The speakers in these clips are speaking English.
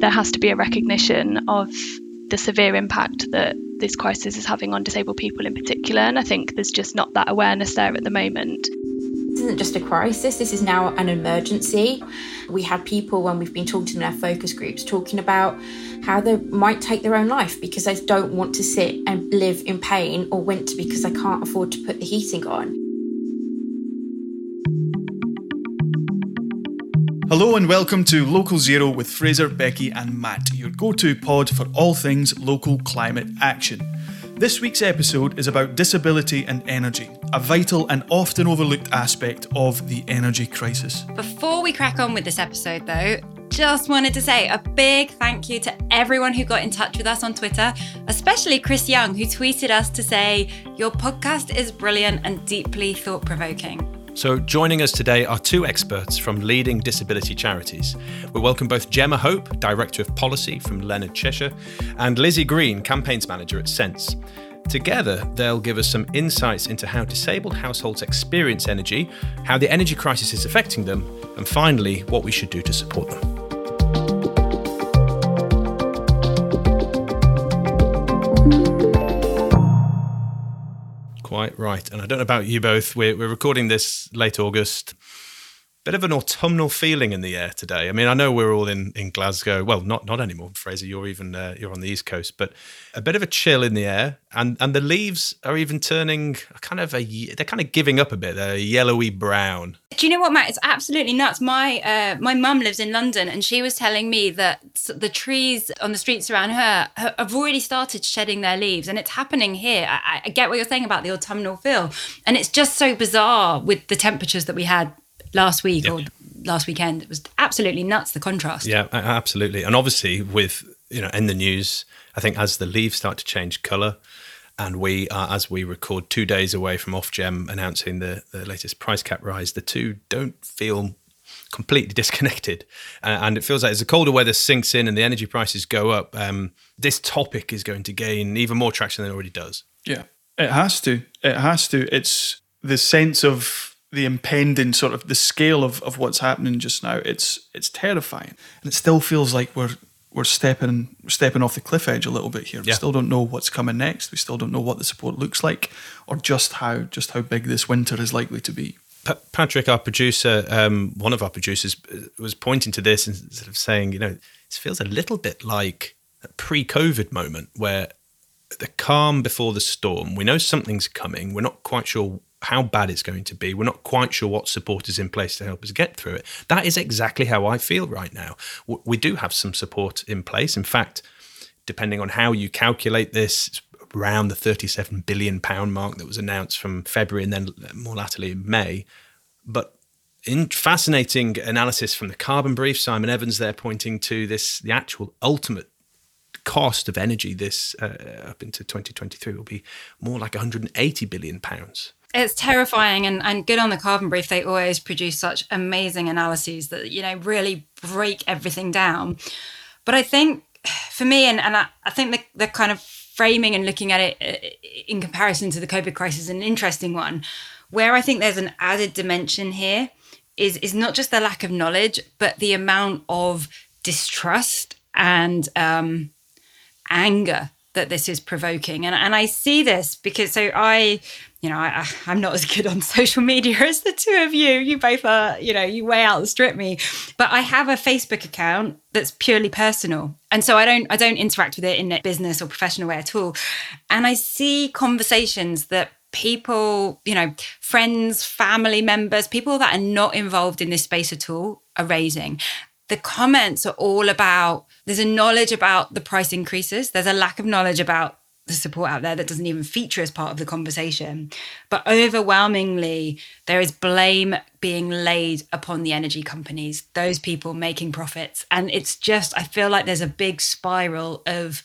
There has to be a recognition of the severe impact that this crisis is having on disabled people in particular. And I think there's just not that awareness there at the moment. This isn't just a crisis, this is now an emergency. We had people, when we've been talking to them in our focus groups, talking about how they might take their own life because they don't want to sit and live in pain or winter because they can't afford to put the heating on. Hello and welcome to Local Zero with Fraser, Becky, and Matt, your go to pod for all things local climate action. This week's episode is about disability and energy, a vital and often overlooked aspect of the energy crisis. Before we crack on with this episode, though, just wanted to say a big thank you to everyone who got in touch with us on Twitter, especially Chris Young, who tweeted us to say, Your podcast is brilliant and deeply thought provoking. So, joining us today are two experts from leading disability charities. We welcome both Gemma Hope, Director of Policy from Leonard Cheshire, and Lizzie Green, Campaigns Manager at Sense. Together, they'll give us some insights into how disabled households experience energy, how the energy crisis is affecting them, and finally, what we should do to support them. Quite right. And I don't know about you both. We're, we're recording this late August bit of an autumnal feeling in the air today. I mean, I know we're all in, in Glasgow. Well, not not anymore, Fraser. You're even uh, you're on the east coast, but a bit of a chill in the air, and and the leaves are even turning kind of a they're kind of giving up a bit. They're yellowy brown. Do you know what, Matt? It's absolutely nuts. My uh, my mum lives in London, and she was telling me that the trees on the streets around her have already started shedding their leaves, and it's happening here. I, I get what you're saying about the autumnal feel, and it's just so bizarre with the temperatures that we had last week or last weekend. It was absolutely nuts, the contrast. Yeah, absolutely. And obviously, with, you know, in the news, I think as the leaves start to change colour, and we are, as we record, two days away from Ofgem announcing the, the latest price cap rise, the two don't feel completely disconnected. Uh, and it feels like as the colder weather sinks in and the energy prices go up, um, this topic is going to gain even more traction than it already does. Yeah, it has to. It has to. It's the sense of the impending sort of the scale of, of what's happening just now it's it's terrifying and it still feels like we're we're stepping stepping off the cliff edge a little bit here. Yeah. We still don't know what's coming next. We still don't know what the support looks like, or just how just how big this winter is likely to be. Patrick, our producer, um, one of our producers, uh, was pointing to this and sort of saying, you know, this feels a little bit like a pre-COVID moment where the calm before the storm. We know something's coming. We're not quite sure how bad it's going to be. We're not quite sure what support is in place to help us get through it. That is exactly how I feel right now. We do have some support in place. In fact, depending on how you calculate this, around the 37 billion pound mark that was announced from February and then more latterly in May. But in fascinating analysis from the carbon brief, Simon Evans there pointing to this the actual ultimate cost of energy this uh, up into 2023 will be more like 180 billion pounds it's terrifying and, and good on the carbon brief they always produce such amazing analyses that you know really break everything down but i think for me, and, and I, I think the, the kind of framing and looking at it uh, in comparison to the COVID crisis is an interesting one. Where I think there's an added dimension here is is not just the lack of knowledge, but the amount of distrust and um, anger that this is provoking. And, and I see this because so I, you know, I, I'm not as good on social media as the two of you. You both are, you know, you way outstrip me. But I have a Facebook account that's purely personal. And so I don't I don't interact with it in a business or professional way at all. And I see conversations that people, you know, friends, family members, people that are not involved in this space at all are raising the comments are all about there's a knowledge about the price increases, there's a lack of knowledge about the support out there that doesn't even feature as part of the conversation. But overwhelmingly, there is blame being laid upon the energy companies, those people making profits. And it's just, I feel like there's a big spiral of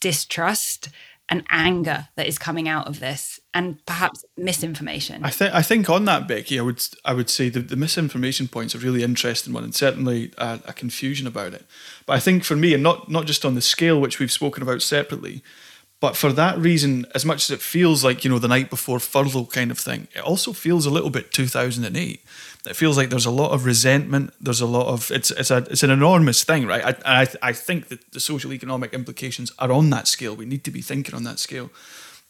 distrust and anger that is coming out of this and perhaps misinformation. I think I think on that, Becky, I would I would say the, the misinformation point's a really interesting one and certainly a, a, confusion about it. But I think for me, and not not just on the scale which we've spoken about separately, but for that reason, as much as it feels like you know the night before furlough kind of thing, it also feels a little bit 2008 it feels like there's a lot of resentment. There's a lot of it's it's a it's an enormous thing, right? I I, I think that the social economic implications are on that scale. We need to be thinking on that scale.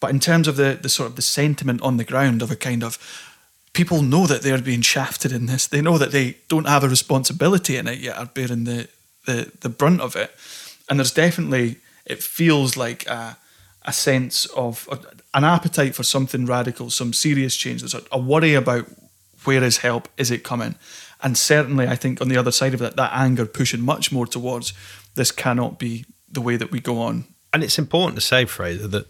But in terms of the the sort of the sentiment on the ground of a kind of people know that they're being shafted in this. They know that they don't have a responsibility in it yet, are bearing the the the brunt of it. And there's definitely it feels like a, a sense of an appetite for something radical, some serious change. There's a, a worry about where is help? Is it coming? And certainly, I think on the other side of that, that anger pushing much more towards this cannot be the way that we go on. And it's important to say, Fraser, that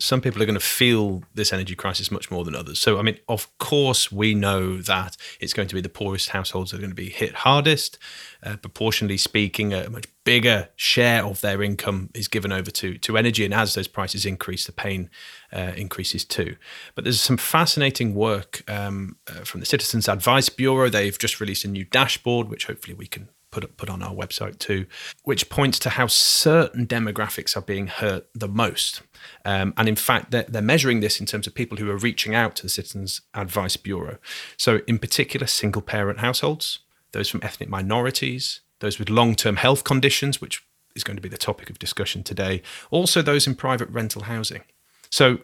some people are going to feel this energy crisis much more than others. So, I mean, of course, we know that it's going to be the poorest households that are going to be hit hardest. Uh, proportionally speaking, a much bigger share of their income is given over to, to energy. And as those prices increase, the pain uh, increases too. But there's some fascinating work um, uh, from the Citizens Advice Bureau. They've just released a new dashboard, which hopefully we can put put on our website too, which points to how certain demographics are being hurt the most. Um, and in fact, they're, they're, measuring this in terms of people who are reaching out to the Citizens Advice Bureau. So, in particular, single parent households, those from ethnic minorities, those with long term health conditions, which is going to be the topic of discussion today, also those in private rental housing. So,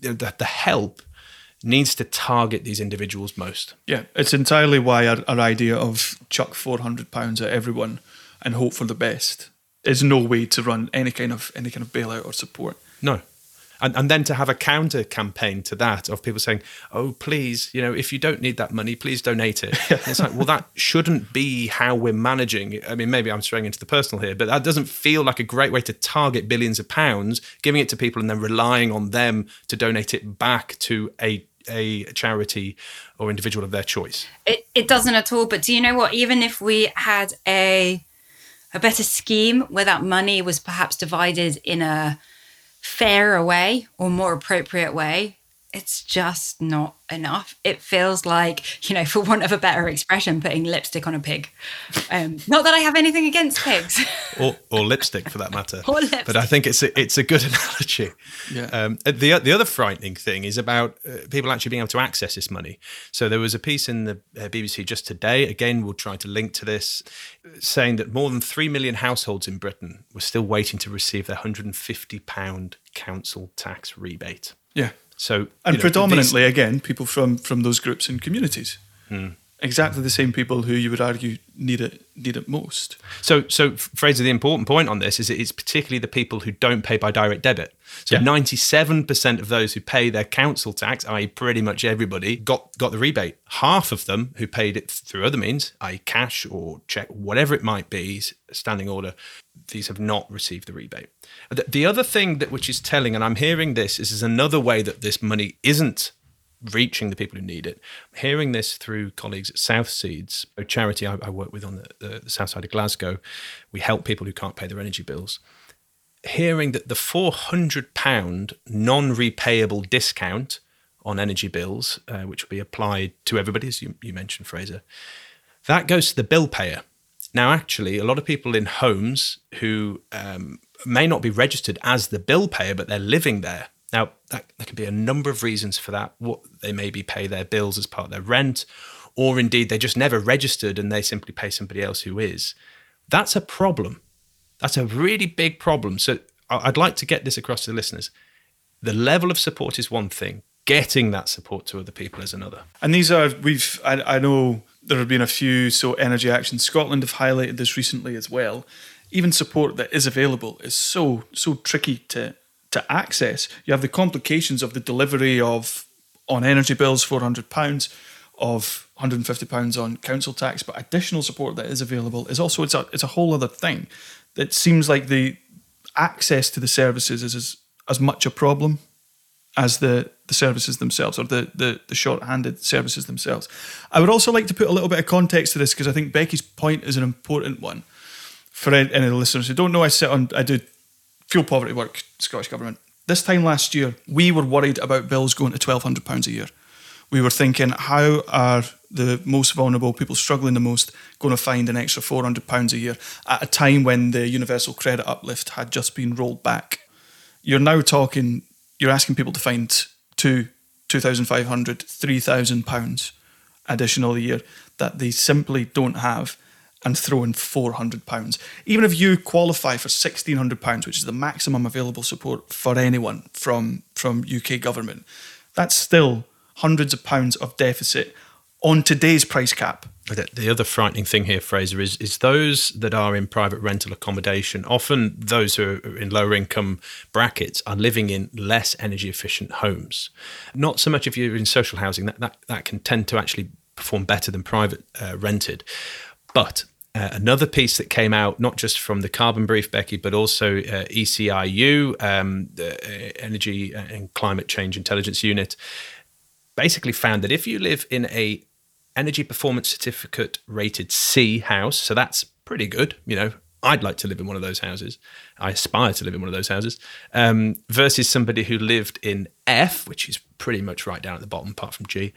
the, the help needs to target these individuals most. Yeah, it's entirely why our, our idea of chuck four hundred pounds at everyone and hope for the best is no way to run any kind of any kind of bailout or support. No, and, and then to have a counter campaign to that of people saying, "Oh, please, you know, if you don't need that money, please donate it." it's like, well, that shouldn't be how we're managing. I mean, maybe I'm straying into the personal here, but that doesn't feel like a great way to target billions of pounds, giving it to people and then relying on them to donate it back to a a charity or individual of their choice. It, it doesn't at all. But do you know what? Even if we had a a better scheme where that money was perhaps divided in a fairer way or more appropriate way, it's just not enough. It feels like, you know, for want of a better expression, putting lipstick on a pig. Um, not that I have anything against pigs, or, or lipstick for that matter. or lipstick. But I think it's a, it's a good analogy. Yeah. Um, the the other frightening thing is about uh, people actually being able to access this money. So there was a piece in the uh, BBC just today. Again, we'll try to link to this, saying that more than three million households in Britain were still waiting to receive their 150 pound council tax rebate. Yeah. So and know, predominantly these, again people from from those groups and communities. Hmm. Exactly the same people who you would argue need it need it most. So, so Fraser, the important point on this is it's particularly the people who don't pay by direct debit. So, ninety-seven percent of those who pay their council tax, i.e., pretty much everybody, got got the rebate. Half of them who paid it through other means, i.e., cash or check, whatever it might be, standing order, these have not received the rebate. The, the other thing that which is telling, and I'm hearing this, is, is another way that this money isn't reaching the people who need it. Hearing this through colleagues at South Seeds, a charity I, I work with on the, the, the, south side of Glasgow. We help people who can't pay their energy bills. Hearing that the £400 non repayable discount on energy bills, uh, which will be applied to everybody, as you, you mentioned, Fraser, that goes to the bill payer Now, actually, a lot of people in homes who um, may not be registered as the bill payer, but they're living there. Now, that, there can be a number of reasons for that. What they maybe pay their bills as part of their rent, or indeed they just never registered and they simply pay somebody else who is. That's a problem. That's a really big problem. So I'd like to get this across to the listeners. The level of support is one thing, getting that support to other people is another. And these are, we've, I, I know there have been a few, so Energy Action Scotland have highlighted this recently as well. Even support that is available is so, so tricky to, to access. You have the complications of the delivery of, on energy bills, £400, of £150 on council tax, but additional support that is available is also, it's a, it's a whole other thing. It seems like the access to the services is as, as much a problem as the, the services themselves or the, the, the short-handed services themselves. I would also like to put a little bit of context to this because I think Becky's point is an important one for any of the listeners who don't know. I sit on I do fuel poverty work, Scottish Government. This time last year, we were worried about bills going to twelve hundred pounds a year. We were thinking, how are the most vulnerable people struggling the most going to find an extra four hundred pounds a year at a time when the universal credit uplift had just been rolled back? You're now talking you're asking people to find two, 2,500, 3,000 pounds additional a year that they simply don't have and throw in 400 pounds. Even if you qualify for 1,600 pounds, which is the maximum available support for anyone from, from UK government, that's still hundreds of pounds of deficit on today's price cap. The other frightening thing here, Fraser, is is those that are in private rental accommodation. Often, those who are in lower income brackets are living in less energy efficient homes. Not so much if you're in social housing; that that, that can tend to actually perform better than private uh, rented. But uh, another piece that came out, not just from the carbon brief, Becky, but also uh, ECIU, um, the uh, Energy and Climate Change Intelligence Unit, basically found that if you live in a energy performance certificate rated C house. So that's pretty good. You know, I'd like to live in one of those houses. I aspire to live in one of those houses. Um, versus somebody who lived in F, which is pretty much right down at the bottom, apart from G.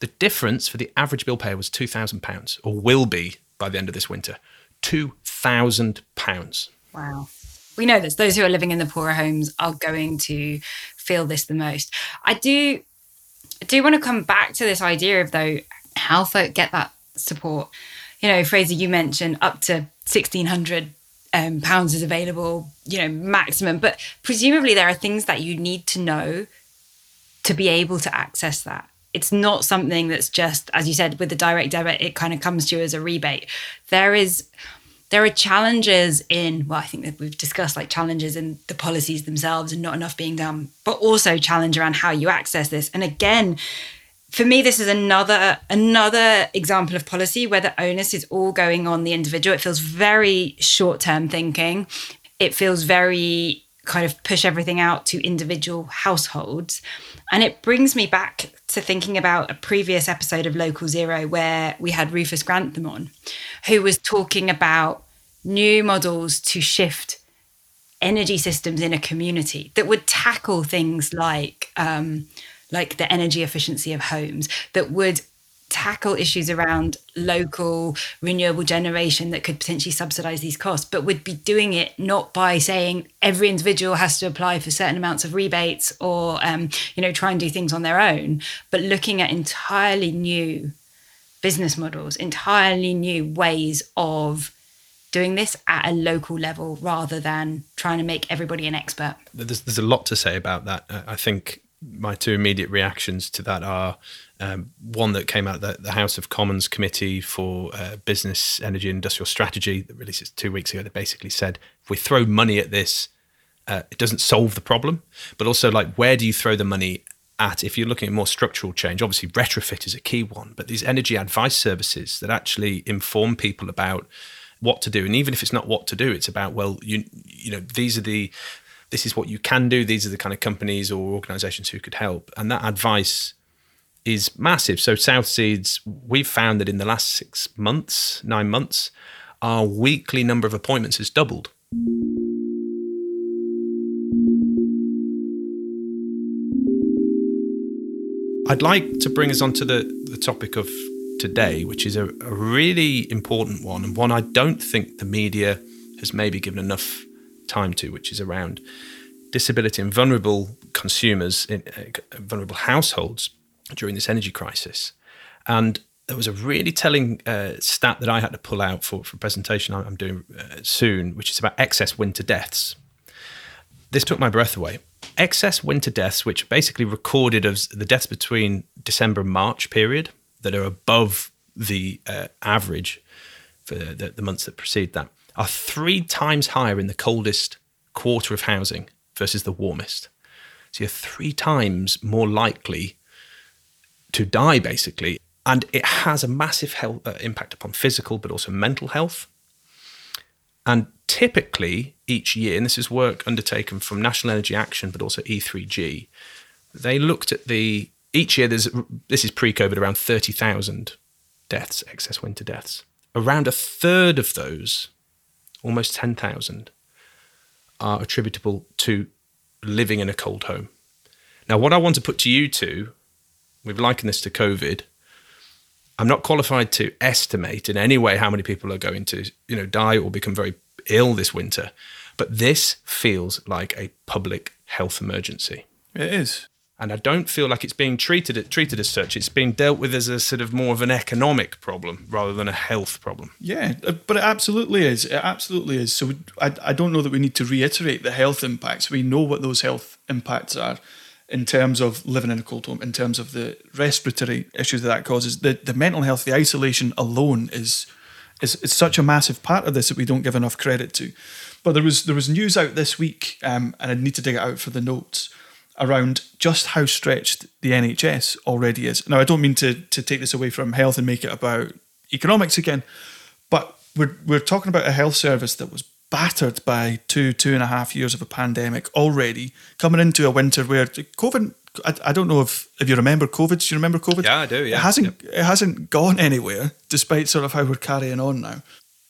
The difference for the average bill payer was £2,000, or will be by the end of this winter. £2,000. Wow. We know this. Those who are living in the poorer homes are going to feel this the most. I do I do want to come back to this idea of though how folk get that support. You know, Fraser, you mentioned up to sixteen hundred um, pounds is available. You know, maximum, but presumably there are things that you need to know to be able to access that. It's not something that's just, as you said, with the direct debit, it kind of comes to you as a rebate. There is there are challenges in well i think that we've discussed like challenges in the policies themselves and not enough being done but also challenge around how you access this. And again for me this is another another example of policy where the onus is all going on the individual. It feels very short term thinking. It feels very kind of push everything out to individual households. And it brings me back to thinking about a previous episode of local zero where we had rufus grantham on who was talking about new models to shift energy systems in a community that would tackle things like um, like the energy efficiency of homes that would tackle issues around local renewable generation that could potentially subsidize these costs but would be doing it not by saying every individual has to apply for certain amounts of rebates or um, you know try and do things on their own but looking at entirely new business models entirely new ways of doing this at a local level rather than trying to make everybody an expert. There's, there's a lot to say about that. I think my two immediate reactions to that are um, one that came out the, the House of Commons Committee for uh, Business, Energy, and Industrial Strategy that released two weeks ago. They basically said if we throw money at this, uh, it doesn't solve the problem. But also, like, where do you throw the money at? If you're looking at more structural change, obviously retrofit is a key one. But these energy advice services that actually inform people about what to do, and even if it's not what to do, it's about well, you you know, these are the this is what you can do. These are the kind of companies or organizations who could help. And that advice is massive. So, South Seeds, we've found that in the last six months, nine months, our weekly number of appointments has doubled. I'd like to bring us on to the, the topic of today, which is a, a really important one and one I don't think the media has maybe given enough time to, which is around disability and vulnerable consumers in uh, vulnerable households during this energy crisis. And there was a really telling uh, stat that I had to pull out for, for a presentation I'm doing uh, soon, which is about excess winter deaths. This took my breath away. Excess winter deaths, which basically recorded as the deaths between December and March period that are above the uh, average for the, the months that precede that, are three times higher in the coldest quarter of housing versus the warmest. So you're three times more likely to die, basically, and it has a massive health, uh, impact upon physical but also mental health. And typically, each year, and this is work undertaken from National Energy Action but also E3G, they looked at the each year. There's this is pre-COVID around thirty thousand deaths, excess winter deaths. Around a third of those, almost ten thousand, are attributable to living in a cold home. Now, what I want to put to you two, we've likened this to COVID, I'm not qualified to estimate in any way how many people are going to, you know, die or become very ill this winter, but this feels like a public health emergency. It is. And I don't feel like it's being treated treated as such. It's being dealt with as a sort of more of an economic problem rather than a health problem. Yeah, uh, but it absolutely is. It absolutely is. So I, I don't know that we need to reiterate the health impacts. We know what those health impacts are in terms of living in a cold home, in terms of the respiratory issues that that causes, the, the mental health, the isolation alone is, is is such a massive part of this that we don't give enough credit to. But there was there was news out this week, um, and I need to dig it out for the notes around just how stretched the NHS already is. Now, I don't mean to to take this away from health and make it about economics again, but we're we're talking about a health service that was battered by two, two and a half years of a pandemic already, coming into a winter where COVID. I, I don't know if, if you remember COVID. Do you remember COVID? Yeah, I do. Yeah, it hasn't yep. it hasn't gone anywhere, despite sort of how we're carrying on now.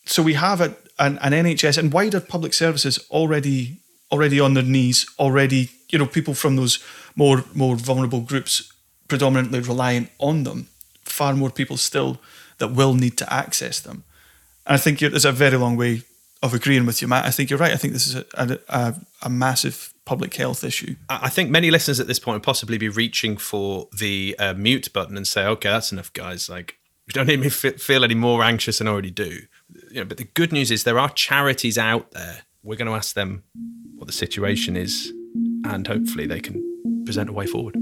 So we have a, an, an NHS and wider public services already already on their knees, already you know people from those more more vulnerable groups predominantly reliant on them. Far more people still that will need to access them. And I think there's a very long way of agreeing with you, Matt. I think you're right. I think this is a, a, a, massive public health issue. I think many listeners at this point would possibly be reaching for the uh, mute button and say, "Okay, that's enough, guys. Like, you don't need me f- feel any more anxious than I already do." You know, but the good news is there are charities out there. We're going to ask them what the situation is, and hopefully they can present a way forward.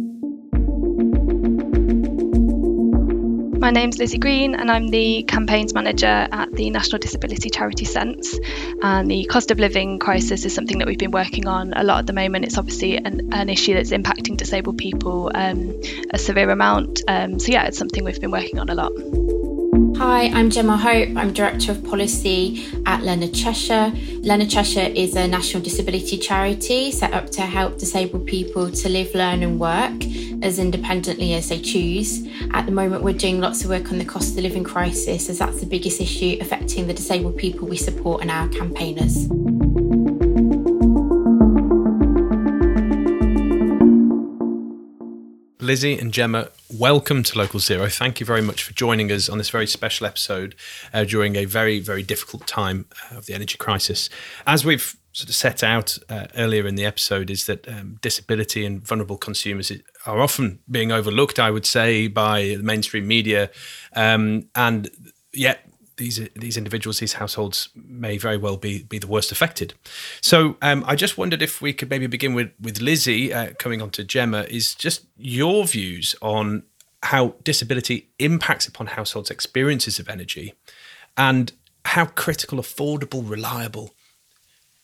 My name's Lizzie Green, and I'm the campaigns manager at the National Disability Charity Sense. And the cost of living crisis is something that we've been working on a lot at the moment. It's obviously an, an issue that's impacting disabled people um, a severe amount. Um, so, yeah, it's something we've been working on a lot. Hi, I'm Gemma Hope. I'm Director of Policy at Leonard Cheshire. Leonard Cheshire is a national disability charity set up to help disabled people to live, learn, and work as independently as they choose. At the moment, we're doing lots of work on the cost of living crisis, as that's the biggest issue affecting the disabled people we support and our campaigners. Lizzie and Gemma, welcome to Local Zero. Thank you very much for joining us on this very special episode uh, during a very, very difficult time of the energy crisis. As we've sort of set out uh, earlier in the episode, is that um, disability and vulnerable consumers are often being overlooked, I would say, by the mainstream media. Um, and yet, these these individuals, these households may very well be be the worst affected. So um, I just wondered if we could maybe begin with with Lizzie, uh, coming on to Gemma, is just your views on how disability impacts upon households' experiences of energy, and how critical, affordable, reliable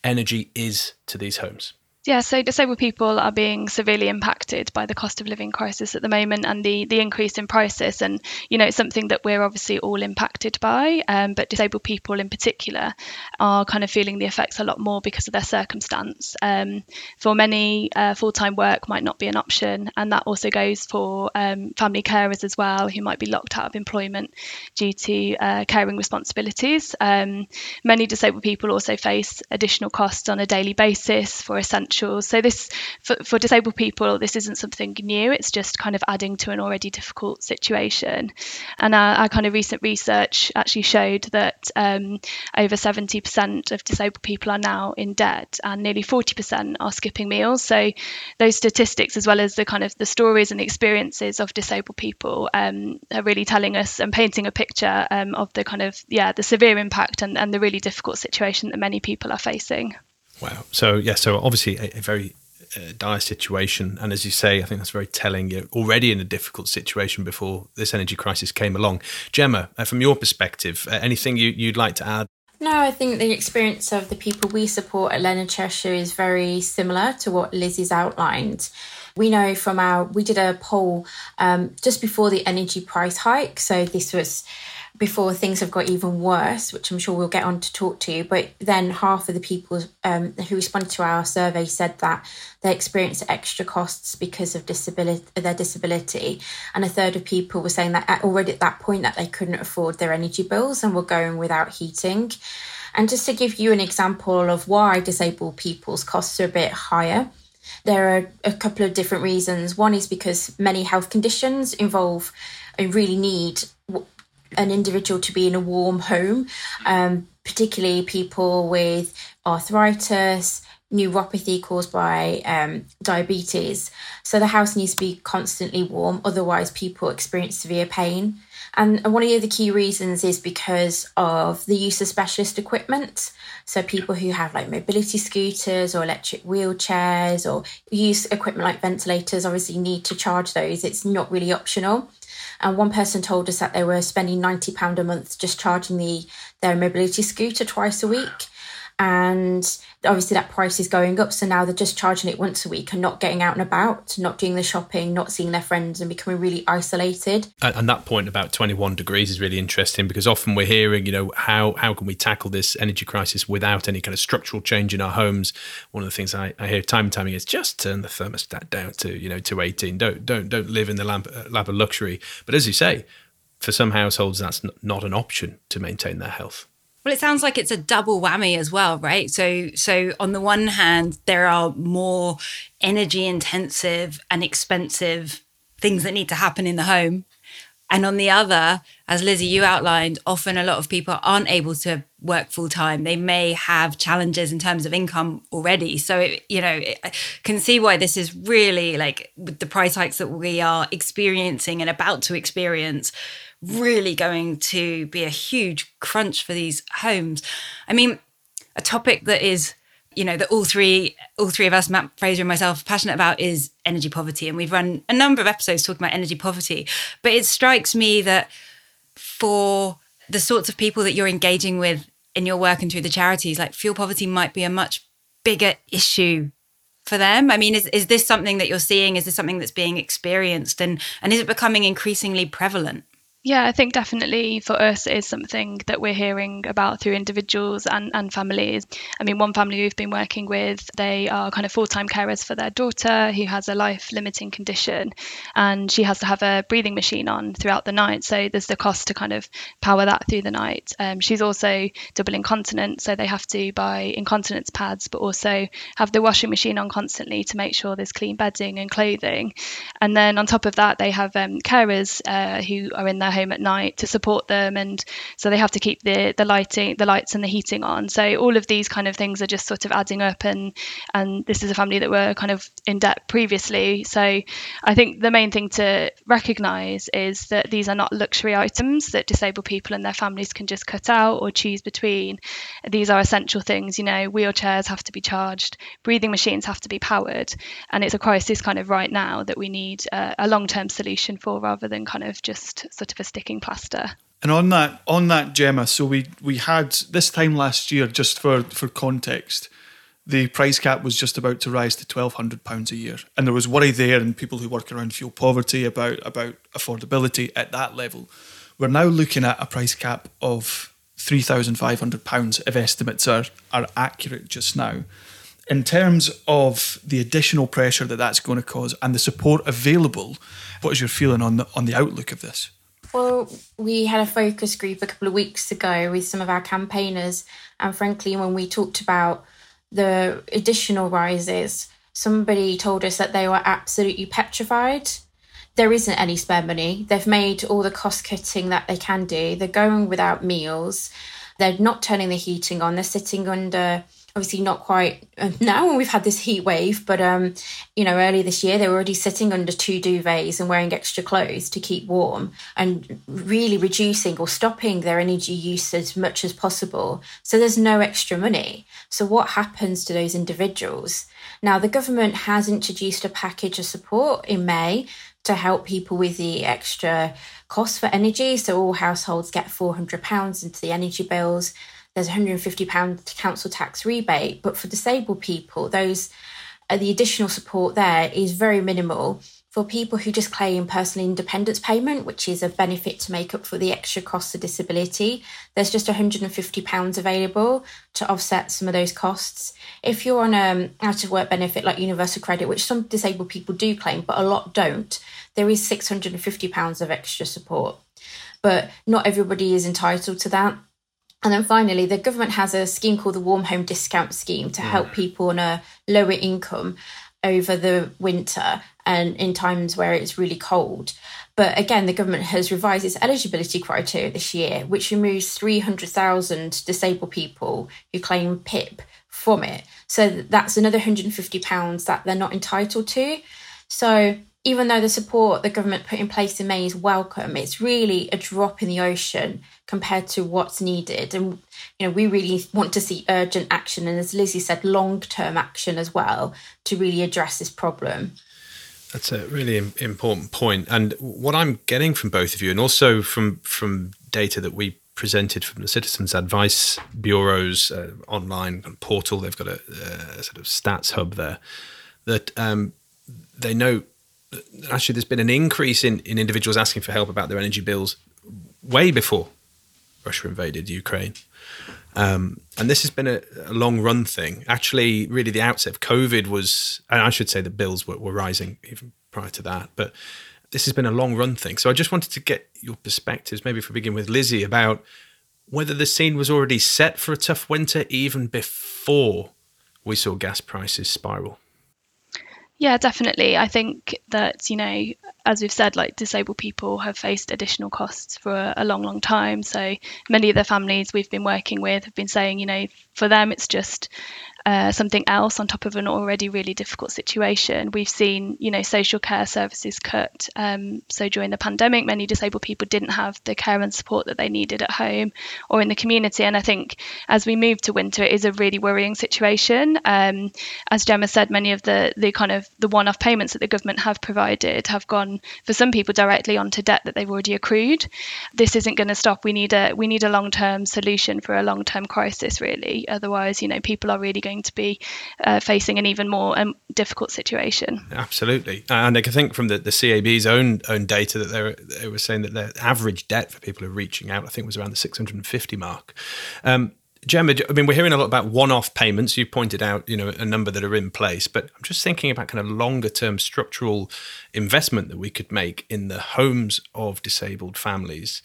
energy is to these homes. Yeah, so disabled people are being severely impacted by the cost of living crisis at the moment and the the increase in prices. And you know, it's something that we're obviously all impacted by, um, but disabled people in particular are kind of feeling the effects a lot more because of their circumstance. Um, for many, uh, full time work might not be an option, and that also goes for um, family carers as well, who might be locked out of employment due to uh, caring responsibilities. Um, many disabled people also face additional costs on a daily basis for essential essentials. So this for, for disabled people, this isn't something new. It's just kind of adding to an already difficult situation. And our, our kind of recent research actually showed that um, over 70% of disabled people are now in debt, and nearly 40% are skipping meals. So those statistics, as well as the kind of the stories and the experiences of disabled people, um, are really telling us and painting a picture um, of the kind of yeah the severe impact and, and the really difficult situation that many people are facing. Wow. So yeah, so obviously a, a very uh, dire situation, and as you say, I think that's very telling. You're already in a difficult situation before this energy crisis came along. Gemma, uh, from your perspective, uh, anything you, you'd like to add? No, I think the experience of the people we support at Leonard Cheshire is very similar to what Lizzie's outlined. We know from our, we did a poll um, just before the energy price hike. So this was before things have got even worse, which I'm sure we'll get on to talk to. But then half of the people um, who responded to our survey said that they experienced extra costs because of disability, their disability, and a third of people were saying that already at that point that they couldn't afford their energy bills and were going without heating. And just to give you an example of why disabled people's costs are a bit higher. There are a couple of different reasons. One is because many health conditions involve and really need an individual to be in a warm home, um, particularly people with arthritis, neuropathy caused by um, diabetes. So the house needs to be constantly warm, otherwise, people experience severe pain. And one of the other key reasons is because of the use of specialist equipment. So people who have like mobility scooters or electric wheelchairs or use equipment like ventilators obviously need to charge those. It's not really optional. And one person told us that they were spending £90 a month just charging the their mobility scooter twice a week. And obviously that price is going up so now they're just charging it once a week and not getting out and about not doing the shopping not seeing their friends and becoming really isolated. And that point about 21 degrees is really interesting because often we're hearing you know how how can we tackle this energy crisis without any kind of structural change in our homes? One of the things i, I hear time and time again is just turn the thermostat down to you know to 18 don't don't don't live in the lab, uh, lab of luxury. But as you say for some households that's not an option to maintain their health well, it sounds like it's a double whammy as well, right? So, so on the one hand, there are more energy intensive and expensive things that need to happen in the home. And on the other, as Lizzie, you outlined, often a lot of people aren't able to work full time. They may have challenges in terms of income already. So, it, you know, I can see why this is really like with the price hikes that we are experiencing and about to experience really going to be a huge crunch for these homes. I mean, a topic that is, you know, that all three, all three of us, Matt Fraser and myself, passionate about is energy poverty, and we've run a number of episodes talking about energy poverty. But it strikes me that for the sorts of people that you're engaging with in your work and through the charities, like fuel poverty might be a much bigger issue for them? I mean, is, is this something that you're seeing? Is this something that's being experienced? And, and is it becoming increasingly prevalent? Yeah, I think definitely for us it is something that we're hearing about through individuals and, and families. I mean, one family we've been working with, they are kind of full time carers for their daughter who has a life limiting condition and she has to have a breathing machine on throughout the night. So there's the cost to kind of power that through the night. Um, she's also double incontinent, so they have to buy incontinence pads, but also have the washing machine on constantly to make sure there's clean bedding and clothing. And then on top of that, they have um, carers uh, who are in their home at night to support them and so they have to keep the the lighting the lights and the heating on. So all of these kind of things are just sort of adding up and and this is a family that were kind of in debt previously. So i think the main thing to recognize is that these are not luxury items that disabled people and their families can just cut out or choose between. These are essential things you know wheelchairs have to be charged breathing machines have to be powered and it's a crisis kind of right now that we need a, a long-term solution for rather than kind of just sort of a sticking plaster. And on that, on that Gemma, so we we had this time last year, just for for context, the price cap was just about to rise to twelve hundred pounds a year, and there was worry there, and people who work around fuel poverty about about affordability at that level. We're now looking at a price cap of three thousand five hundred pounds if estimates are are accurate just now. In terms of the additional pressure that that's going to cause and the support available, what is your feeling on the on the outlook of this? Well, we had a focus group a couple of weeks ago with some of our campaigners, and frankly, when we talked about the additional rises, somebody told us that they were absolutely petrified. There isn't any spare money. They've made all the cost cutting that they can do. They're going without meals. They're not turning the heating on. They're sitting under obviously not quite uh, now when we've had this heat wave, but um, you know, earlier this year they were already sitting under two duvets and wearing extra clothes to keep warm and really reducing or stopping their energy use as much as possible. So there's no extra money. So what happens to those individuals? Now the government has introduced a package of support in May to help people with the extra costs for energy. So all households get £400 into the energy bills. There's £150 council tax rebate. But for disabled people, those uh, the additional support there is very minimal. For people who just claim personal independence payment, which is a benefit to make up for the extra costs of disability, there's just £150 available to offset some of those costs. If you're on an um, out of work benefit like universal credit, which some disabled people do claim, but a lot don't, there is £650 of extra support. But not everybody is entitled to that. And then finally, the government has a scheme called the Warm Home Discount Scheme to help mm. people on a lower income over the winter and in times where it's really cold. But again, the government has revised its eligibility criteria this year, which removes 300,000 disabled people who claim PIP from it. So that's another £150 that they're not entitled to. So even though the support the government put in place in May is welcome, it's really a drop in the ocean compared to what's needed. And you know, we really want to see urgent action and as Lizzie said, long term action as well to really address this problem. That's a really important point. And what I'm getting from both of you, and also from from data that we presented from the Citizens Advice Bureau's uh, online portal, they've got a, a, sort of stats hub there, that um, they note actually there's been an increase in, in individuals asking for help about their energy bills way before Russia invaded Ukraine. Um, and this has been a, a, long run thing. Actually, really, the outset of COVID was, I should say the bills were, were rising even prior to that, but this has been a long run thing. So I just wanted to get your perspectives, maybe if we begin with Lizzie, about whether the scene was already set for a tough winter even before we saw gas prices spiral. Yeah, definitely. I think that, you know, as we've said, like disabled people have faced additional costs for a long, long time. So many of the families we've been working with have been saying, you know, for them, it's just uh, something else on top of an already really difficult situation. We've seen, you know, social care services cut. Um, so during the pandemic, many disabled people didn't have the care and support that they needed at home or in the community. And I think as we move to winter, it is a really worrying situation. Um, as Gemma said, many of the the kind of the one-off payments that the government have provided have gone for some people directly onto debt that they've already accrued. This isn't going to stop. We need a we need a long-term solution for a long-term crisis, really. Otherwise, you know, people are really going going to be uh, facing an even more um, difficult situation. Absolutely, and I think from the, the CAB's own own data that they they were saying that their average debt for people who are reaching out, I think, was around the 650 mark. Um, Gemma, I mean, we're hearing a lot about one-off payments. You pointed out, you know, a number that are in place, but I'm just thinking about kind of longer-term structural investment that we could make in the homes of disabled families.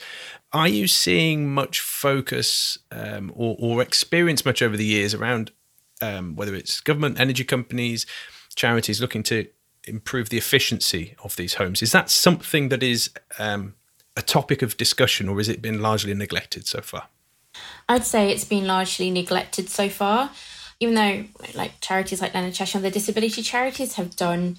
Are you seeing much focus um, or, or experience much over the years around um, whether it's government, energy companies, charities looking to improve the efficiency of these homes. Is that something that is um, a topic of discussion, or has it been largely neglected so far? I'd say it's been largely neglected so far. Even though, like charities like Leonard Cheshire and the disability charities have done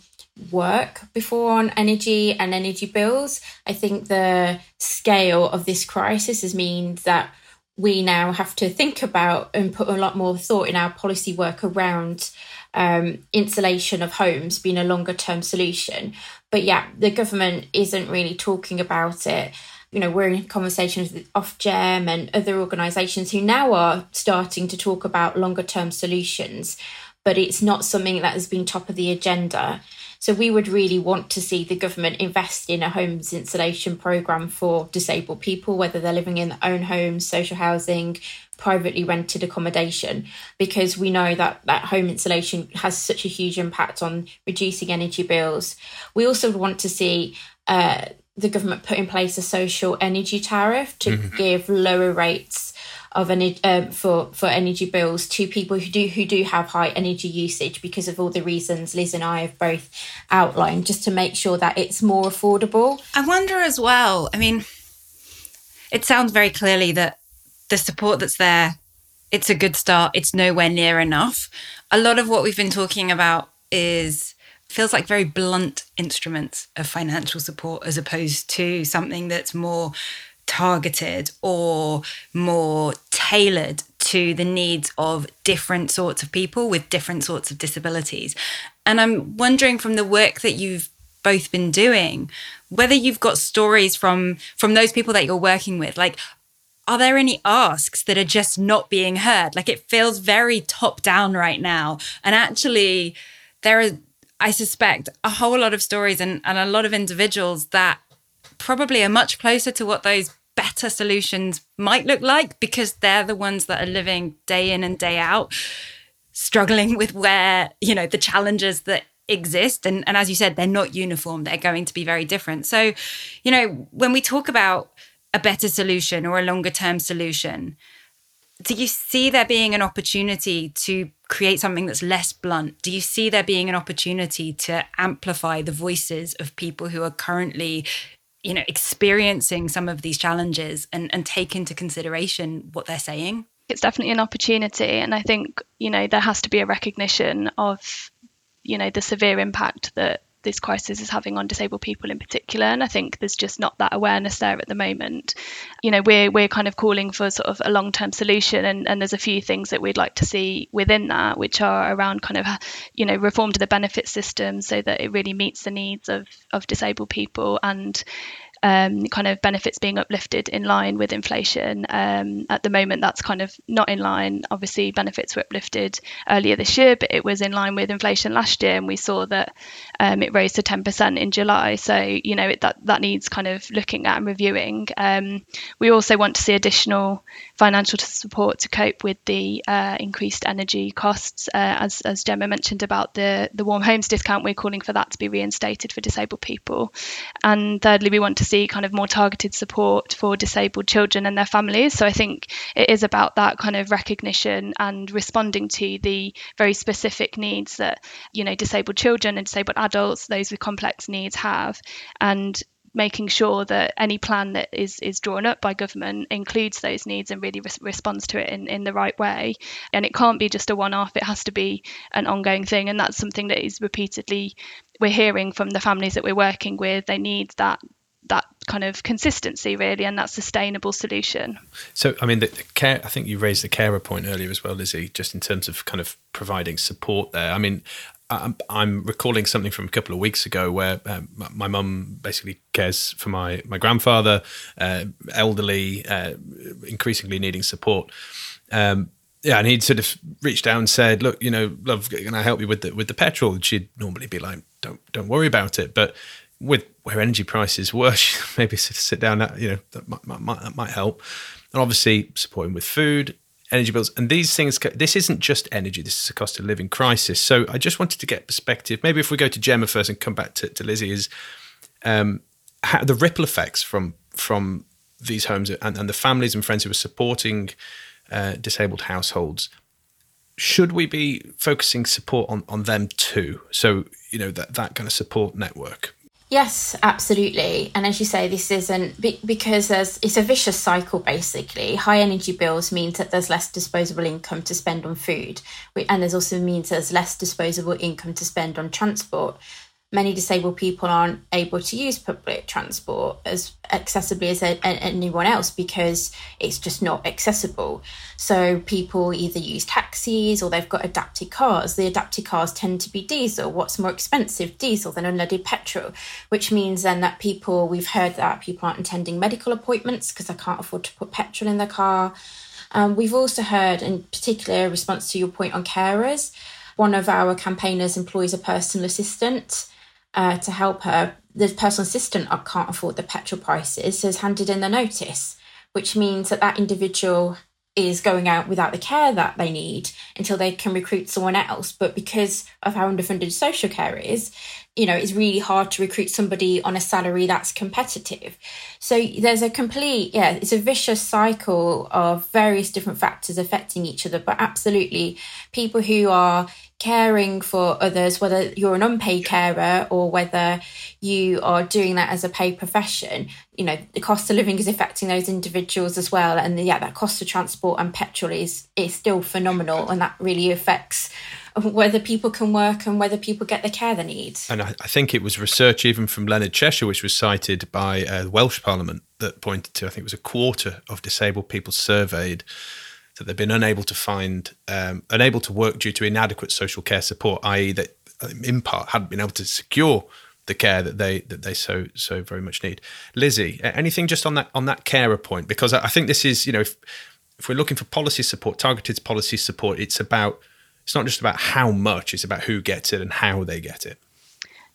work before on energy and energy bills, I think the scale of this crisis has meant that we now have to think about and put a lot more thought in our policy work around um, insulation of homes being a longer term solution. But yeah, the government isn't really talking about it. You know, we're in conversations with Ofgem and other organisations who now are starting to talk about longer term solutions, but it's not something that has been top of the agenda. So we would really want to see the government invest in a homes insulation programme for disabled people, whether they're living in their own homes, social housing, privately rented accommodation, because we know that that home insulation has such a huge impact on reducing energy bills. We also want to see uh, the government put in place a social energy tariff to mm-hmm. give lower rates of energy um, for for energy bills to people who do who do have high energy usage because of all the reasons Liz and I have both outlined, just to make sure that it's more affordable. I wonder as well. I mean, it sounds very clearly that the support that's there, it's a good start. It's nowhere near enough. A lot of what we've been talking about is feels like very blunt instruments of financial support as opposed to something that's more targeted or more tailored to the needs of different sorts of people with different sorts of disabilities. And I'm wondering from the work that you've both been doing whether you've got stories from from those people that you're working with like are there any asks that are just not being heard like it feels very top down right now and actually there are I suspect a whole lot of stories and, and a lot of individuals that probably are much closer to what those better solutions might look like because they're the ones that are living day in and day out, struggling with where, you know, the challenges that exist. And, and as you said, they're not uniform, they're going to be very different. So, you know, when we talk about a better solution or a longer term solution, do you see there being an opportunity to create something that's less blunt? Do you see there being an opportunity to amplify the voices of people who are currently you know experiencing some of these challenges and, and take into consideration what they're saying? It's definitely an opportunity and i think you know there has to be a recognition of you know the severe impact that this crisis is having on disabled people in particular. And I think there's just not that awareness there at the moment. You know, we're we're kind of calling for sort of a long term solution, and, and there's a few things that we'd like to see within that, which are around kind of you know reform to the benefit system so that it really meets the needs of of disabled people and um, kind of benefits being uplifted in line with inflation. Um, at the moment, that's kind of not in line. Obviously, benefits were uplifted earlier this year, but it was in line with inflation last year, and we saw that um, it rose to 10% in July. So, you know, it, that that needs kind of looking at and reviewing. Um, we also want to see additional financial support to cope with the uh, increased energy costs. Uh, as as Gemma mentioned about the the warm homes discount, we're calling for that to be reinstated for disabled people. And thirdly, we want to see kind of more targeted support for disabled children and their families. So I think it is about that kind of recognition and responding to the very specific needs that, you know, disabled children and disabled adults, those with complex needs have. And making sure that any plan that is is drawn up by government includes those needs and really responds to it in, in the right way. And it can't be just a one-off it has to be an ongoing thing and that's something that is repeatedly we're hearing from the families that we're working with. They need that that kind of consistency really and that sustainable solution. So i mean the, the, care i think you raised the carer point earlier as well lizzie just in terms of kind of providing support there. I mean I'm, recalling something from a couple of weeks ago where um, my mum basically cares for my my grandfather, uh, elderly, uh, increasingly needing support. Um, yeah, and he'd sort of reached out and said, "Look, you know, love, can I help you with the with the petrol?" And she'd normally be like, "Don't don't worry about it," but with where energy prices were, maybe sit down. You know, that might, might, that might help. And obviously, supporting with food, energy bills, and these things. This isn't just energy. This is a cost of living crisis. So I just wanted to get perspective. Maybe if we go to Gemma first and come back to, to Lizzie, is um, how, the ripple effects from from these homes and, and the families and friends who are supporting uh, disabled households should we be focusing support on, on them too? So, you know, that, that kind of support network. Yes, absolutely. And as you say, this isn't because there's it's a vicious cycle basically. High energy bills means that there's less disposable income to spend on food, and there's also means there's less disposable income to spend on transport many disabled people aren't able to use public transport as accessibly as a, a, anyone else because it's just not accessible. So people either use taxis or they've got adapted cars. The adapted cars tend to be diesel. What's more expensive, diesel than unleaded petrol? Which means then that people, we've heard that people aren't attending medical appointments because they can't afford to put petrol in their car. Um, we've also heard, in particular, a response to your point on carers, one of our campaigners employs a personal assistant uh, to help her. The personal assistant I can't afford the petrol prices, has handed in the notice, which means that that individual is going out without the care that they need until they can recruit someone else. But because of how underfunded social care is, you know, it's really hard to recruit somebody on a salary that's competitive. So there's a complete, yeah, it's a vicious cycle of various different factors affecting each other. But absolutely, people who are caring for others, whether you're an unpaid carer or whether you are doing that as a paid profession, you know, the cost of living is affecting those individuals as well. And yeah, that cost of transport and petrol is is still phenomenal and that really affects whether people can work and whether people get the care they need. And I, I think it was research even from Leonard Cheshire, which was cited by uh, Welsh Parliament, that pointed to I think it was a quarter of disabled people surveyed that they've been unable to find, um, unable to work due to inadequate social care support, i.e., that um, in part hadn't been able to secure the care that they that they so so very much need. Lizzie, anything just on that on that carer point? Because I think this is you know if, if we're looking for policy support, targeted policy support, it's about it's not just about how much; it's about who gets it and how they get it.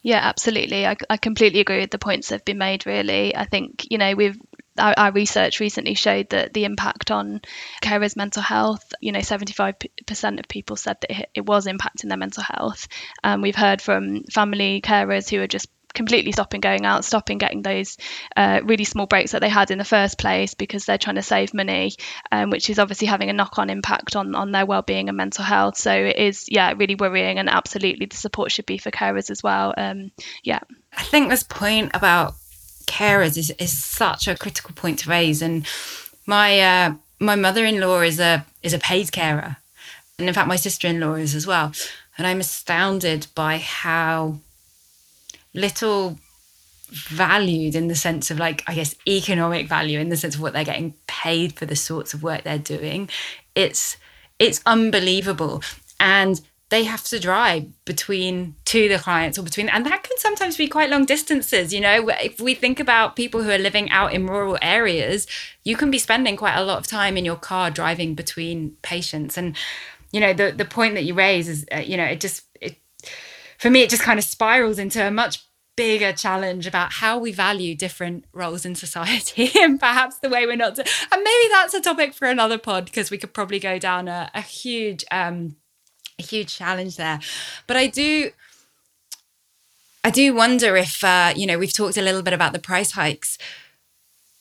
Yeah, absolutely. I, I completely agree with the points that have been made. Really, I think you know we've our, our, research recently showed that the impact on carers' mental health, you know, 75% of people said that it, was impacting their mental health. Um, we've heard from family carers who are just completely stopping going out, stopping getting those uh, really small breaks that they had in the first place because they're trying to save money, um, which is obviously having a knock-on impact on on their well-being and mental health. So it is, yeah, really worrying, and absolutely the support should be for carers as well. Um, yeah, I think this point about carers is, is such a critical point to raise. And my uh, my mother in law is a is a paid carer, and in fact my sister in law is as well. And I'm astounded by how little valued in the sense of like I guess economic value in the sense of what they're getting paid for the sorts of work they're doing. It's it's unbelievable. And they have to drive between to the clients or between and that can sometimes be quite long distances you know? If we think about people who are living out in rural areas you can be spending quite a lot of time in your car driving between patients. And you know the the point that you raise is uh, you know it just it for me it just kind of spirals into a much bigger challenge about how we value different roles in society and perhaps the way we're not to, and maybe that's a topic for another pod because we could probably go down a, a huge um a huge challenge there. But I do I do wonder if uh, you know, we've talked a little bit about the price hikes.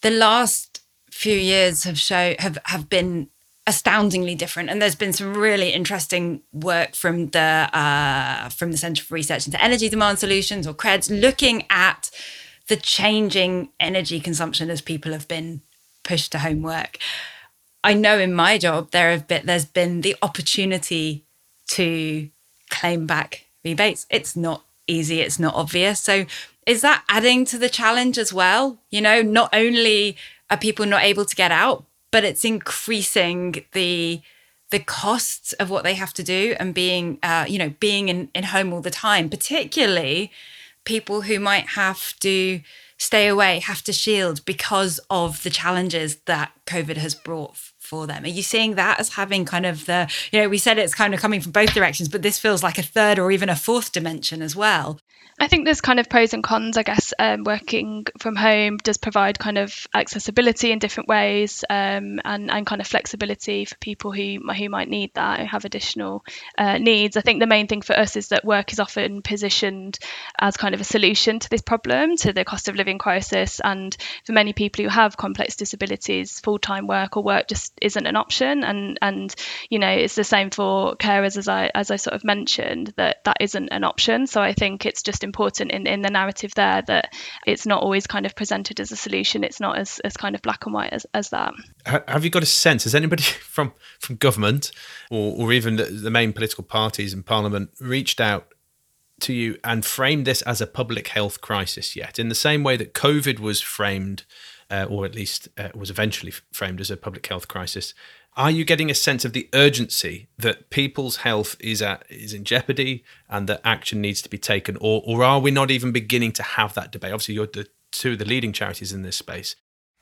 The last few years have show have have been astoundingly different and there's been some really interesting work from the uh, from the Centre for Research into Energy Demand Solutions or CREDS looking at the changing energy consumption as people have been pushed to homework. I know in my job there have been there's been the opportunity to claim back rebates. It's not easy, it's not obvious. So, is that adding to the challenge as well? You know, not only are people not able to get out, but it's increasing the the costs of what they have to do and being uh, you know being in, in home all the time particularly people who might have to stay away have to shield because of the challenges that covid has brought for them. Are you seeing that as having kind of the, you know, we said it's kind of coming from both directions, but this feels like a third or even a fourth dimension as well? I think there's kind of pros and cons. I guess um, working from home does provide kind of accessibility in different ways um, and and kind of flexibility for people who who might need that who have additional uh, needs. I think the main thing for us is that work is often positioned as kind of a solution to this problem, to the cost of living crisis, and for many people who have complex disabilities, full time work or work just isn't an option. And and you know it's the same for carers as I as I sort of mentioned that that isn't an option. So I think it's just important in, in the narrative there that it's not always kind of presented as a solution. It's not as, as kind of black and white as, as that. Have you got a sense? Has anybody from from government or, or even the, the main political parties in Parliament reached out to you and framed this as a public health crisis yet? In the same way that COVID was framed, uh, or at least uh, was eventually framed as a public health crisis, are you getting a sense of the urgency that people's health is at is in jeopardy and that action needs to be taken, or or are we not even beginning to have that debate? Obviously, you're the two of the leading charities in this space.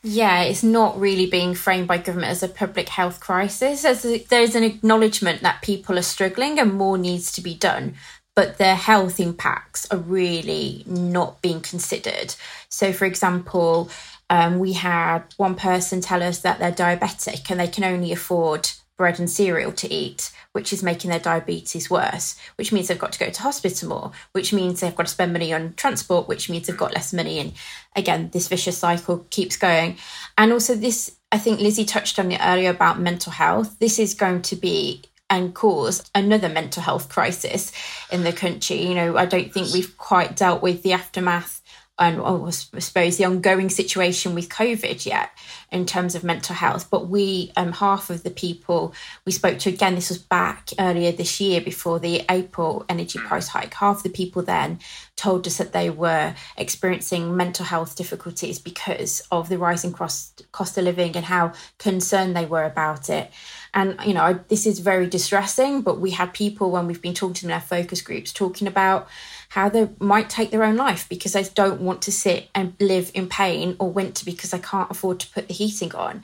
Yeah, it's not really being framed by government as a public health crisis. As there's an acknowledgement that people are struggling and more needs to be done, but their health impacts are really not being considered. So, for example, um, we had one person tell us that they're diabetic and they can only afford bread and cereal to eat, which is making their diabetes worse, which means they've got to go to hospital more, which means they've got to spend money on transport, which means they've got less money. And again, this vicious cycle keeps going. And also, this, I think Lizzie touched on it earlier about mental health. This is going to be and cause another mental health crisis in the country. You know, I don't think we've quite dealt with the aftermath and oh, I suppose the ongoing situation with COVID yet in terms of mental health. But we, um, half of the people we spoke to, again, this was back earlier this year before the April energy mm. price hike, half the people then told us that they were experiencing mental health difficulties because of the rising cost, cost of living and how concerned they were about it. And, you know, this is very distressing, but we had people when we've been talking to them in our focus groups talking about how they might take their own life because they don't want to sit and live in pain or winter because they can't afford to put the heating on.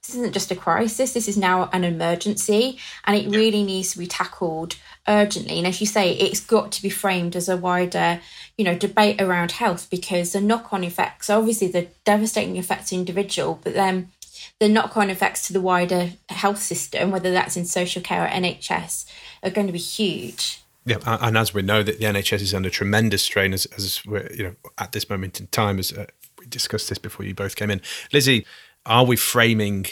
This isn't just a crisis, this is now an emergency and it really needs to be tackled urgently. And as you say, it's got to be framed as a wider, you know, debate around health because the knock-on effects, obviously the devastating effects to individual, but then the knock-on effects to the wider health system, whether that's in social care or NHS, are going to be huge. Yeah, and as we know that the NHS is under tremendous strain, as, as we're you know at this moment in time, as uh, we discussed this before you both came in, Lizzie, are we framing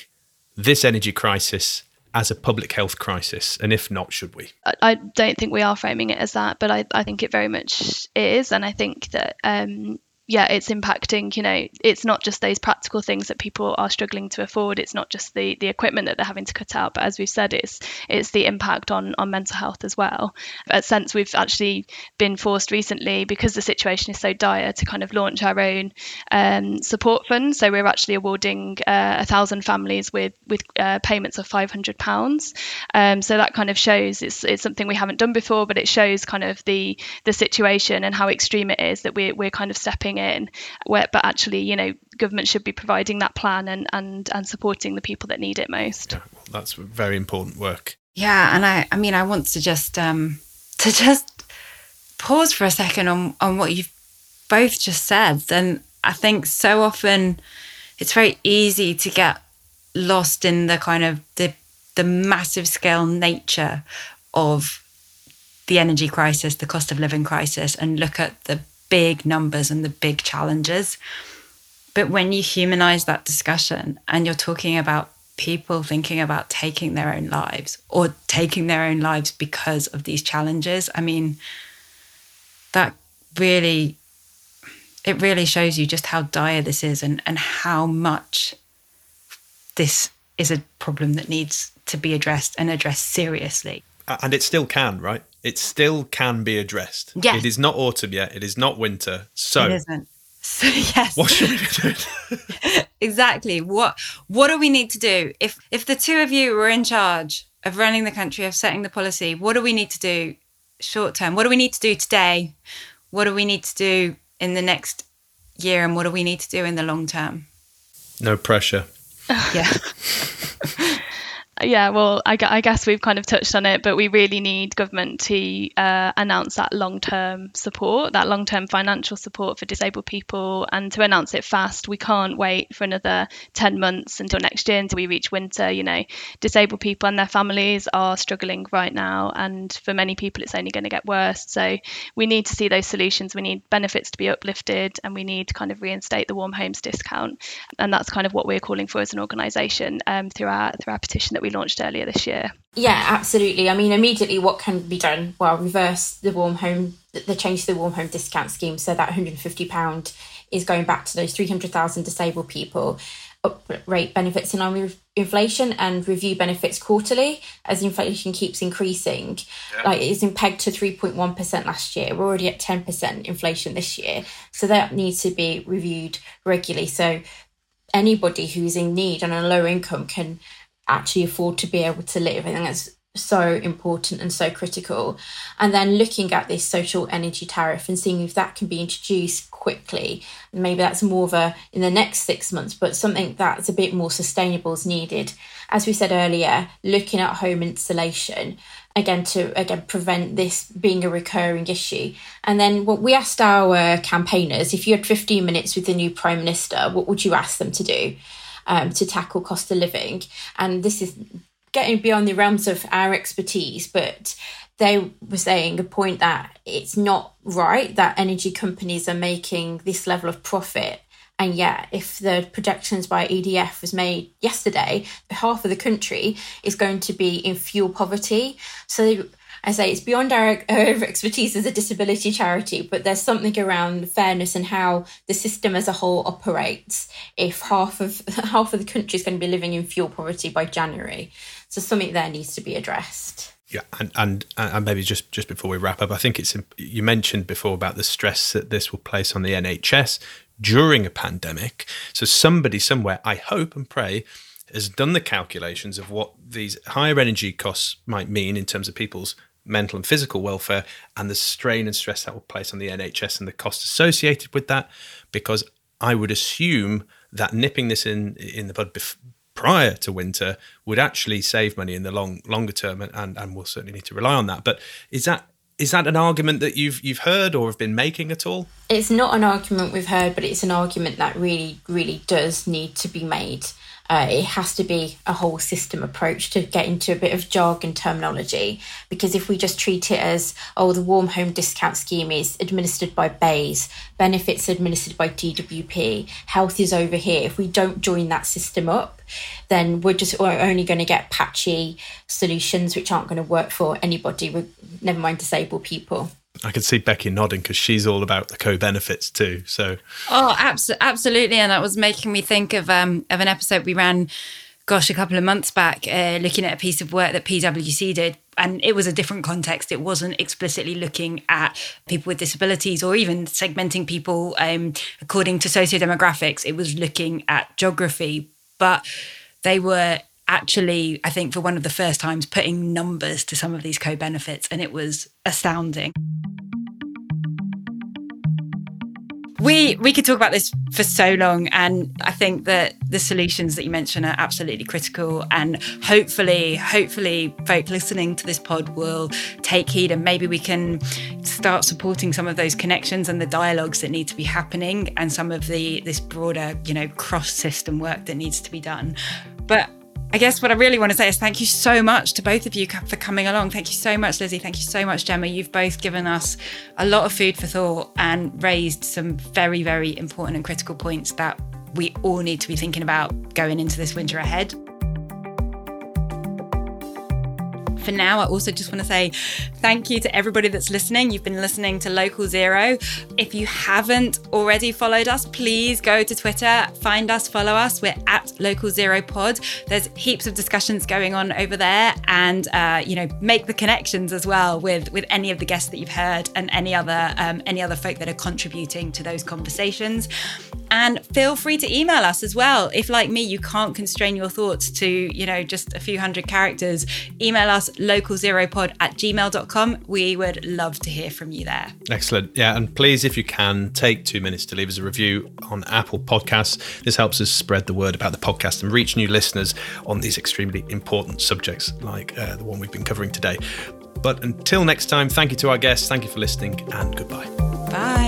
this energy crisis as a public health crisis? And if not, should we? I don't think we are framing it as that, but I, I think it very much is. And I think that um, yeah, it's impacting, you know, it's not just those practical things that people are struggling to afford. It's not just the the equipment that they're having to cut out, but as we've said, it's it's the impact on on mental health as well. At Sense, we've actually been forced recently because the situation is so dire to kind of launch our own um, support fund. So we're actually awarding uh, a thousand families with with uh, payments of five hundred pounds. Um, so that kind of shows it's it's something we haven't done before, but it shows kind of the the situation and how extreme it is that we're we're kind of stepping in where but actually you know government should be providing that plan and and and supporting the people that need it most. Yeah, well, that's very important work. Yeah and i i mean i want to just um to just pause for a second on on what you've both just said. And i think so often it's very easy to get lost in the kind of the the massive scale nature of the energy crisis, the cost of living crisis, and look at the big numbers and the big challenges. But when you humanize that discussion and you're talking about people thinking about taking their own lives or taking their own lives because of these challenges, I mean, that really it really shows you just how dire this is and, and how much this is a problem that needs to be addressed and addressed seriously. And it still can, right? it still can be addressed. Yes. It is not autumn yet. It is not winter. So it isn't. So yes. What should we doing? exactly. What what do we need to do? If if the two of you were in charge of running the country, of setting the policy, what do we need to do short term? What do we need to do today? What do we need to do in the next year and what do we need to do in the long term? No pressure. yeah. Yeah, well, I, I, guess we've kind of touched on it, but we really need government to uh, announce that long term support, that long term financial support for disabled people, and to announce it fast. We can't wait for another 10 months until next year until we reach winter. You know, disabled people and their families are struggling right now, and for many people, it's only going to get worse. So we need to see those solutions. We need benefits to be uplifted, and we need to kind of reinstate the warm homes discount. And that's kind of what we're calling for as an organisation um, through, our, through our petition that we we launched earlier this year. Yeah, absolutely. I mean, immediately what can be done? Well, reverse the warm home, the change to the warm home discount scheme so that £150 is going back to those 300,000 disabled people. Uprate benefits in line with inflation and review benefits quarterly as inflation keeps increasing. Yeah. Like it's pegged to 3.1% last year. We're already at 10% inflation this year. So that needs to be reviewed regularly. So anybody who's in need and on a low income can actually afford to be able to live. I think that's so important and so critical. And then looking at this social energy tariff and seeing if that can be introduced quickly. Maybe that's more of a in the next six months, but something that's a bit more sustainable is needed. As we said earlier, looking at home insulation again to again prevent this being a recurring issue. And then what we asked our campaigners, if you had 15 minutes with the new Prime Minister, what would you ask them to do? Um, to tackle cost of living. And this is getting beyond the realms of our expertise, but they were saying a point that it's not right that energy companies are making this level of profit. And yet, if the projections by EDF was made yesterday, half of the country is going to be in fuel poverty. So I say it's beyond our, our expertise as a disability charity, but there's something around fairness and how the system as a whole operates. If half of half of the country is going to be living in fuel poverty by January, so something there needs to be addressed. Yeah, and, and and maybe just just before we wrap up, I think it's you mentioned before about the stress that this will place on the NHS during a pandemic. So somebody somewhere, I hope and pray, has done the calculations of what these higher energy costs might mean in terms of people's mental and physical welfare and the strain and stress that will place on the NHS and the cost associated with that. Because I would assume that nipping this in in the bud bef- prior to winter would actually save money in the long longer term, and, and and we'll certainly need to rely on that. But is that is that an argument that you've you've heard or have been making at all? It's not an argument we've heard, but it's an argument that really really does need to be made. Uh, it has to be a whole system approach to get into a bit of jargon terminology. Because if we just treat it as, oh, the warm home discount scheme is administered by BEIS, benefits administered by DWP, health is over here. If we don't join that system up, then we're just we're only going to get patchy solutions which aren't going to work for anybody, never mind disabled people. I can see Becky nodding because she's all about the co-benefits too. So, oh, abso- absolutely, and that was making me think of um, of an episode we ran, gosh, a couple of months back, uh, looking at a piece of work that PwC did, and it was a different context. It wasn't explicitly looking at people with disabilities or even segmenting people um, according to socio-demographics. It was looking at geography, but they were actually, I think, for one of the first times, putting numbers to some of these co benefits, and it was astounding. We we could talk about this for so long, and I think that the solutions that you mentioned are absolutely critical. And hopefully, hopefully, folk listening to this pod will take heed, and maybe we can start supporting some of those connections and the dialogues that need to be happening, and some of the this broader, you know, cross system work that needs to be done. But I guess what I really want to say is thank you so much to both of you for coming along. Thank you so much, Lizzie. Thank you so much, Gemma. You've both given us a lot of food for thought and raised some very, very important and critical points that we all need to be thinking about going into this winter ahead. For now, I also just want to say thank you to everybody that's listening. You've been listening to Local Zero. If you haven't already followed us, please go to Twitter, find us, follow us. We're at Local Zero Pod. There's heaps of discussions going on over there, and uh, you know, make the connections as well with with any of the guests that you've heard and any other um, any other folk that are contributing to those conversations. And feel free to email us as well. If, like me, you can't constrain your thoughts to, you know, just a few hundred characters, email us localzeropod at gmail.com. We would love to hear from you there. Excellent. Yeah. And please, if you can, take two minutes to leave us a review on Apple Podcasts. This helps us spread the word about the podcast and reach new listeners on these extremely important subjects like uh, the one we've been covering today. But until next time, thank you to our guests. Thank you for listening and goodbye. Bye.